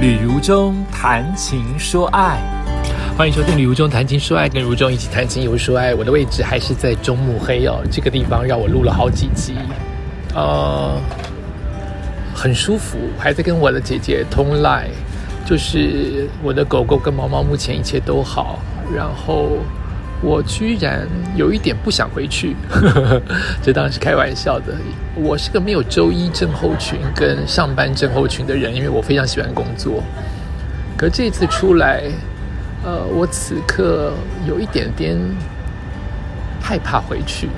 旅如中谈情说爱，欢迎收听《旅如中谈情说爱》，跟如中一起谈情又说爱。我的位置还是在中目黑哦，这个地方让我录了好几集，呃，很舒服，还在跟我的姐姐通赖，就是我的狗狗跟毛毛目前一切都好，然后。我居然有一点不想回去，这当然是开玩笑的。我是个没有周一症候群跟上班症候群的人，因为我非常喜欢工作。可这次出来，呃，我此刻有一点点害怕回去。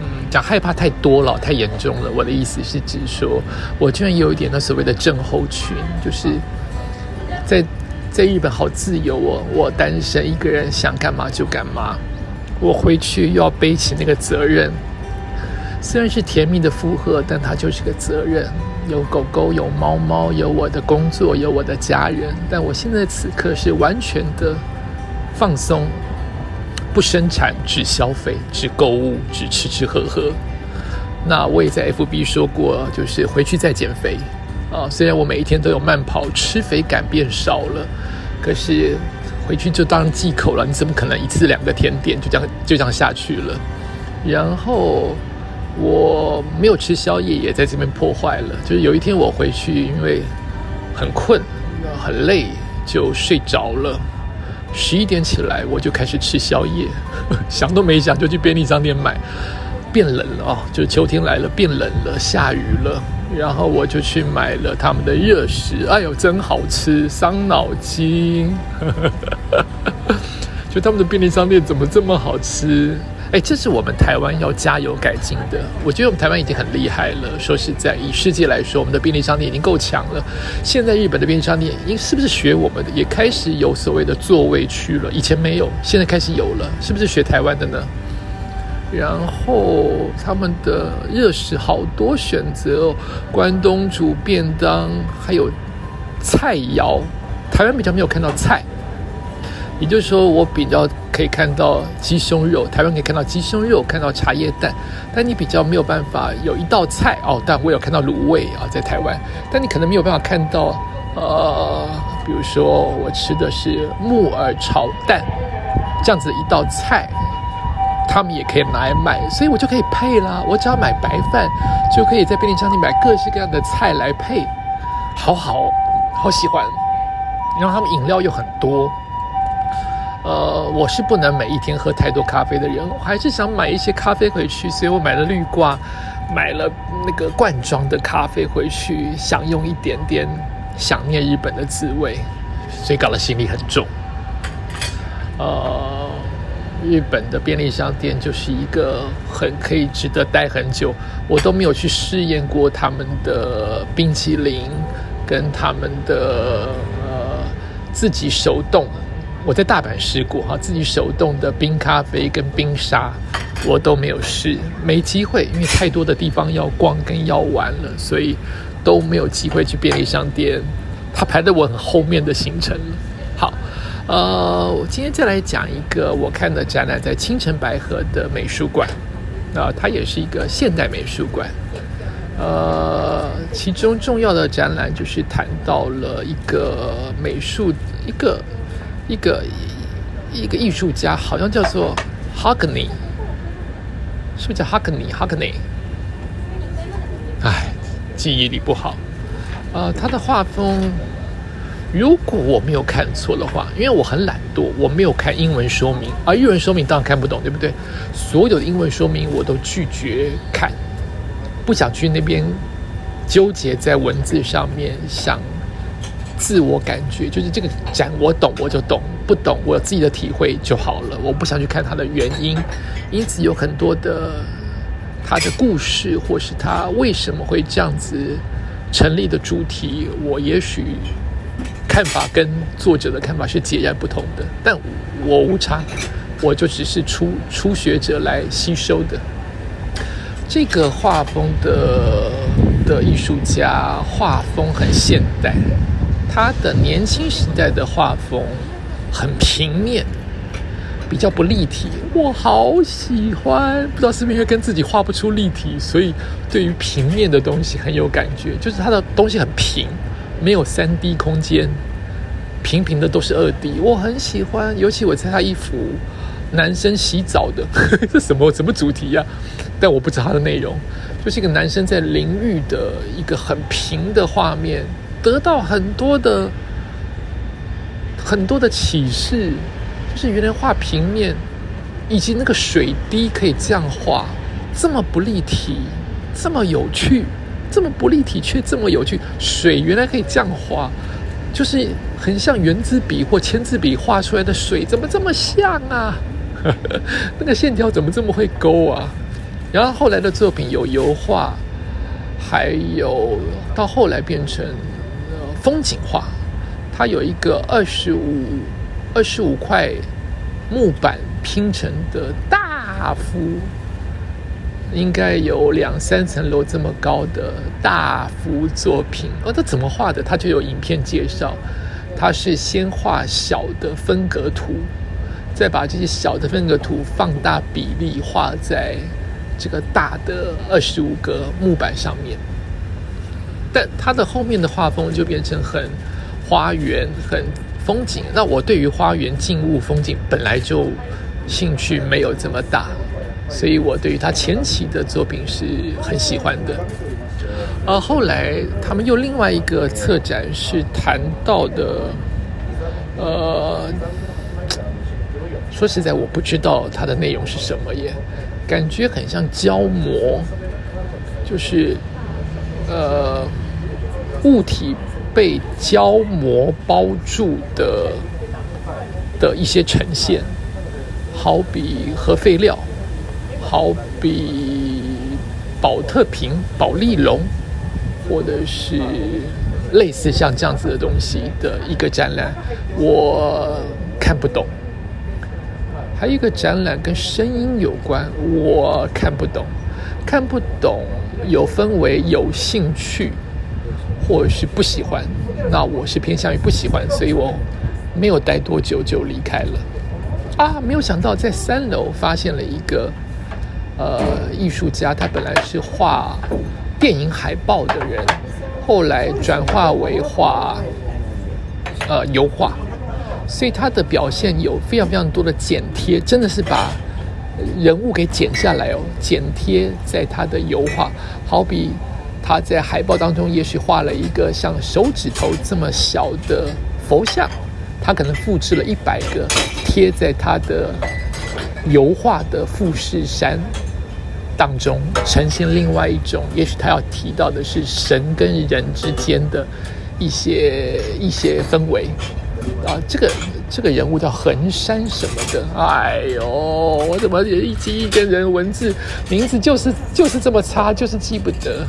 嗯，讲害怕太多了，太严重了。我的意思是指说，我居然有一点那所谓的症候群，就是在。在日本好自由哦，我单身一个人想干嘛就干嘛。我回去又要背起那个责任，虽然是甜蜜的负荷，但它就是个责任。有狗狗，有猫猫，有我的工作，有我的家人。但我现在此刻是完全的放松，不生产，只消费，只购物，只吃吃喝喝。那我也在 FB 说过，就是回去再减肥。啊，虽然我每一天都有慢跑，吃肥感变少了，可是回去就当忌口了。你怎么可能一次两个甜点就这样就这样下去了？然后我没有吃宵夜，也在这边破坏了。就是有一天我回去，因为很困很累，就睡着了。十一点起来，我就开始吃宵夜，想都没想就去便利商店买。变冷了哦，就是秋天来了，变冷了，下雨了。然后我就去买了他们的热食，哎呦，真好吃，伤脑筋。就他们的便利商店怎么这么好吃？哎，这是我们台湾要加油改进的。我觉得我们台湾已经很厉害了。说实在，以世界来说，我们的便利商店已经够强了。现在日本的便利商店，应是不是学我们的，也开始有所谓的座位区了？以前没有，现在开始有了，是不是学台湾的呢？然后他们的热食好多选择哦，关东煮便当，还有菜肴。台湾比较没有看到菜，也就是说，我比较可以看到鸡胸肉，台湾可以看到鸡胸肉，看到茶叶蛋，但你比较没有办法有一道菜哦。但我有看到卤味啊，在台湾，但你可能没有办法看到呃，比如说我吃的是木耳炒蛋这样子一道菜。他们也可以拿来买，所以我就可以配啦。我只要买白饭，就可以在便利商店买各式各样的菜来配，好好好喜欢。然后他们饮料又很多，呃，我是不能每一天喝太多咖啡的人，我还是想买一些咖啡回去，所以我买了绿挂，买了那个罐装的咖啡回去，享用一点点想念日本的滋味，所以搞得心里很重，呃。日本的便利商店就是一个很可以值得待很久，我都没有去试验过他们的冰淇淋跟他们的呃自己手动，我在大阪试过哈，自己手动的冰咖啡跟冰沙我都没有试，没机会，因为太多的地方要逛跟要玩了，所以都没有机会去便利商店，它排在我很后面的行程。呃，我今天再来讲一个我看的展览，在青城白河的美术馆，啊，它也是一个现代美术馆。呃，其中重要的展览就是谈到了一个美术，一个一个一个艺术家，好像叫做 Hockney，是不是叫 Hockney？Hockney？哎，记忆力不好。呃，他的画风。如果我没有看错的话，因为我很懒惰，我没有看英文说明，而英文说明当然看不懂，对不对？所有的英文说明我都拒绝看，不想去那边纠结在文字上面，想自我感觉，就是这个展我懂我就懂，不懂我有自己的体会就好了。我不想去看它的原因，因此有很多的它的故事，或是它为什么会这样子成立的主题，我也许。看法跟作者的看法是截然不同的，但我无差，我就只是初初学者来吸收的。这个画风的的艺术家画风很现代，他的年轻时代的画风很平面，比较不立体。我好喜欢，不知道是不是因为跟自己画不出立体，所以对于平面的东西很有感觉。就是他的东西很平。没有三 D 空间，平平的都是二 D，我很喜欢。尤其我猜他一幅男生洗澡的，这什么什么主题呀？但我不知道它的内容，就是一个男生在淋浴的一个很平的画面，得到很多的很多的启示，就是原来画平面以及那个水滴可以这样画，这么不立体，这么有趣。这么不立体却这么有趣，水原来可以这样画，就是很像圆珠笔或签字笔画出来的水，怎么这么像啊？那个线条怎么这么会勾啊？然后后来的作品有油画，还有到后来变成风景画，它有一个二十五二十五块木板拼成的大幅。应该有两三层楼这么高的大幅作品哦，他怎么画的？它就有影片介绍。它是先画小的分隔图，再把这些小的分隔图放大比例画在这个大的二十五个木板上面。但它的后面的画风就变成很花园、很风景。那我对于花园、静物、风景本来就兴趣没有这么大。所以我对于他前期的作品是很喜欢的，呃，后来他们又另外一个策展是谈到的，呃，说实在我不知道它的内容是什么耶，感觉很像胶膜，就是呃物体被胶膜包住的的一些呈现，好比核废料。好比宝特瓶、宝丽龙，或者是类似像这样子的东西的一个展览，我看不懂。还有一个展览跟声音有关，我看不懂。看不懂有分为有兴趣或是不喜欢，那我是偏向于不喜欢，所以我没有待多久就离开了。啊，没有想到在三楼发现了一个。呃，艺术家他本来是画电影海报的人，后来转化为画呃油画，所以他的表现有非常非常多的剪贴，真的是把人物给剪下来哦，剪贴在他的油画。好比他在海报当中，也许画了一个像手指头这么小的佛像，他可能复制了一百个贴在他的。油画的富士山当中呈现另外一种，也许他要提到的是神跟人之间的一些一些氛围啊。这个这个人物叫横山什么的，哎呦，我怎么一记一跟人文字名字就是就是这么差，就是记不得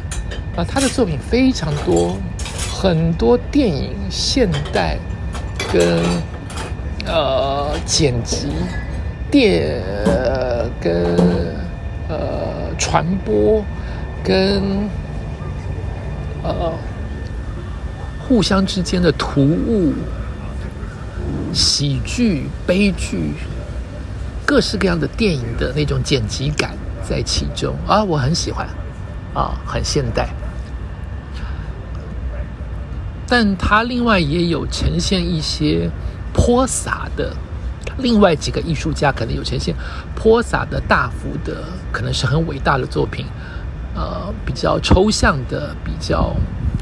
啊。他的作品非常多，很多电影、现代跟呃剪辑。电跟呃传播跟呃互相之间的突兀喜剧悲剧各式各样的电影的那种剪辑感在其中啊，我很喜欢啊，很现代，但它另外也有呈现一些泼洒的。另外几个艺术家可能有呈现泼洒的大幅的，可能是很伟大的作品，呃，比较抽象的，比较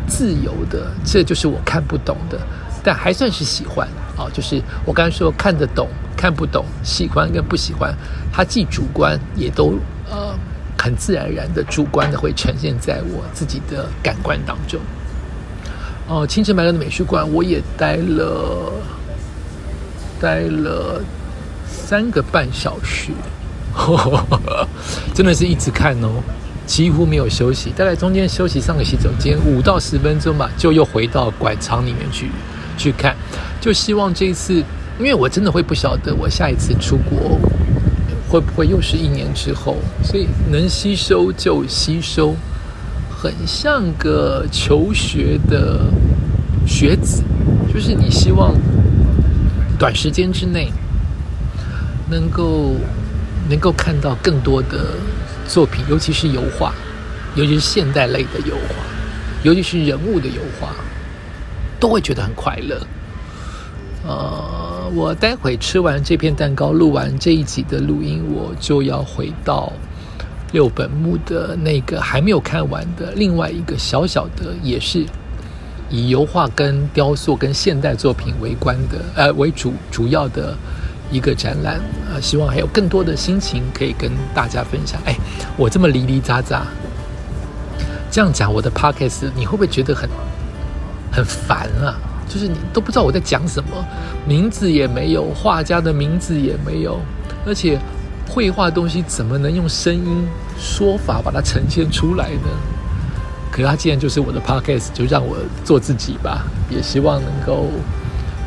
自由的，这就是我看不懂的，但还算是喜欢啊。就是我刚才说看得懂、看不懂、喜欢跟不喜欢，它既主观也都呃很自然而然的主观的会呈现在我自己的感官当中。哦，清晨白乐的美术馆我也待了。待了三个半小时，真的是一直看哦，几乎没有休息。大概中间休息上个洗手间五到十分钟吧，就又回到馆藏里面去去看。就希望这一次，因为我真的会不晓得我下一次出国会不会又是一年之后，所以能吸收就吸收，很像个求学的学子，就是你希望。短时间之内，能够能够看到更多的作品，尤其是油画，尤其是现代类的油画，尤其是人物的油画，都会觉得很快乐。呃，我待会吃完这片蛋糕，录完这一集的录音，我就要回到六本木的那个还没有看完的另外一个小小的，也是以油画跟雕塑跟现代作品为关的，呃为主主要的一个展览。呃，希望还有更多的心情可以跟大家分享。哎，我这么离离杂杂，这样讲我的 podcast，你会不会觉得很很烦啊？就是你都不知道我在讲什么，名字也没有，画家的名字也没有，而且绘画东西怎么能用声音说法把它呈现出来呢？可是它既然就是我的 podcast，就让我做自己吧，也希望能够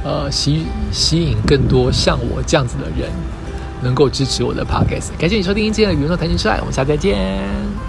呃吸吸引更多像我这样子的人，能够支持我的 podcast。感谢你收听今天的《宇宙谈情说爱》，我们下次再见。